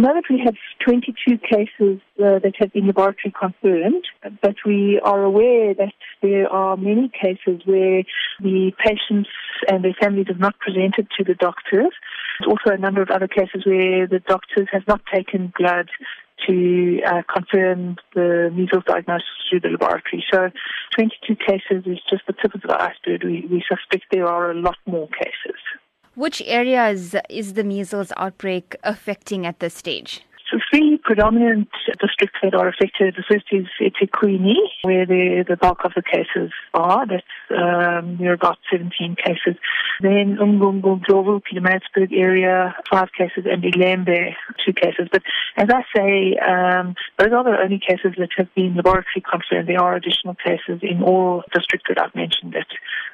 the moment we have 22 cases uh, that have been laboratory confirmed, but we are aware that there are many cases where the patients and their families have not presented to the doctors. There's also a number of other cases where the doctors have not taken blood to uh, confirm the measles diagnosis through the laboratory. So 22 cases is just the tip of the iceberg. We, we suspect there are a lot more cases. Which areas is the measles outbreak affecting at this stage? So three predominant districts that are affected. The first is eThekwini, where the, the bulk of the cases are. That's um, there about 17 cases. Then Umgungundlovu, Global, Pietermaritzburg area, five cases, and Ilembe, two cases. But as I say, um, those are the only cases that have been laboratory confirmed. There are additional cases in all districts that I've mentioned that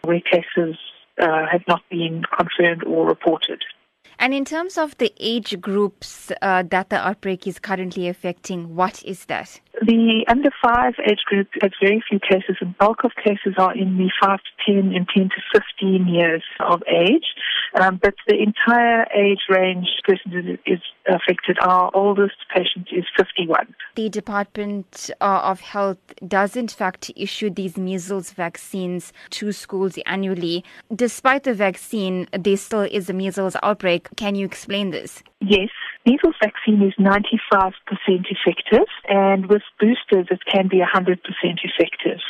where cases uh, have not been confirmed or reported. And in terms of the age groups uh, that the outbreak is currently affecting, what is that? The under five age group has very few cases. The bulk of cases are in the five to ten and ten to fifteen years of age. Um, but the entire age range person is affected. Our oldest patient is 51. The Department uh, of Health does, in fact, issue these measles vaccines to schools annually. Despite the vaccine, there still is a measles outbreak. Can you explain this? Yes, measles vaccine is 95% effective, and with boosters, it can be 100% effective.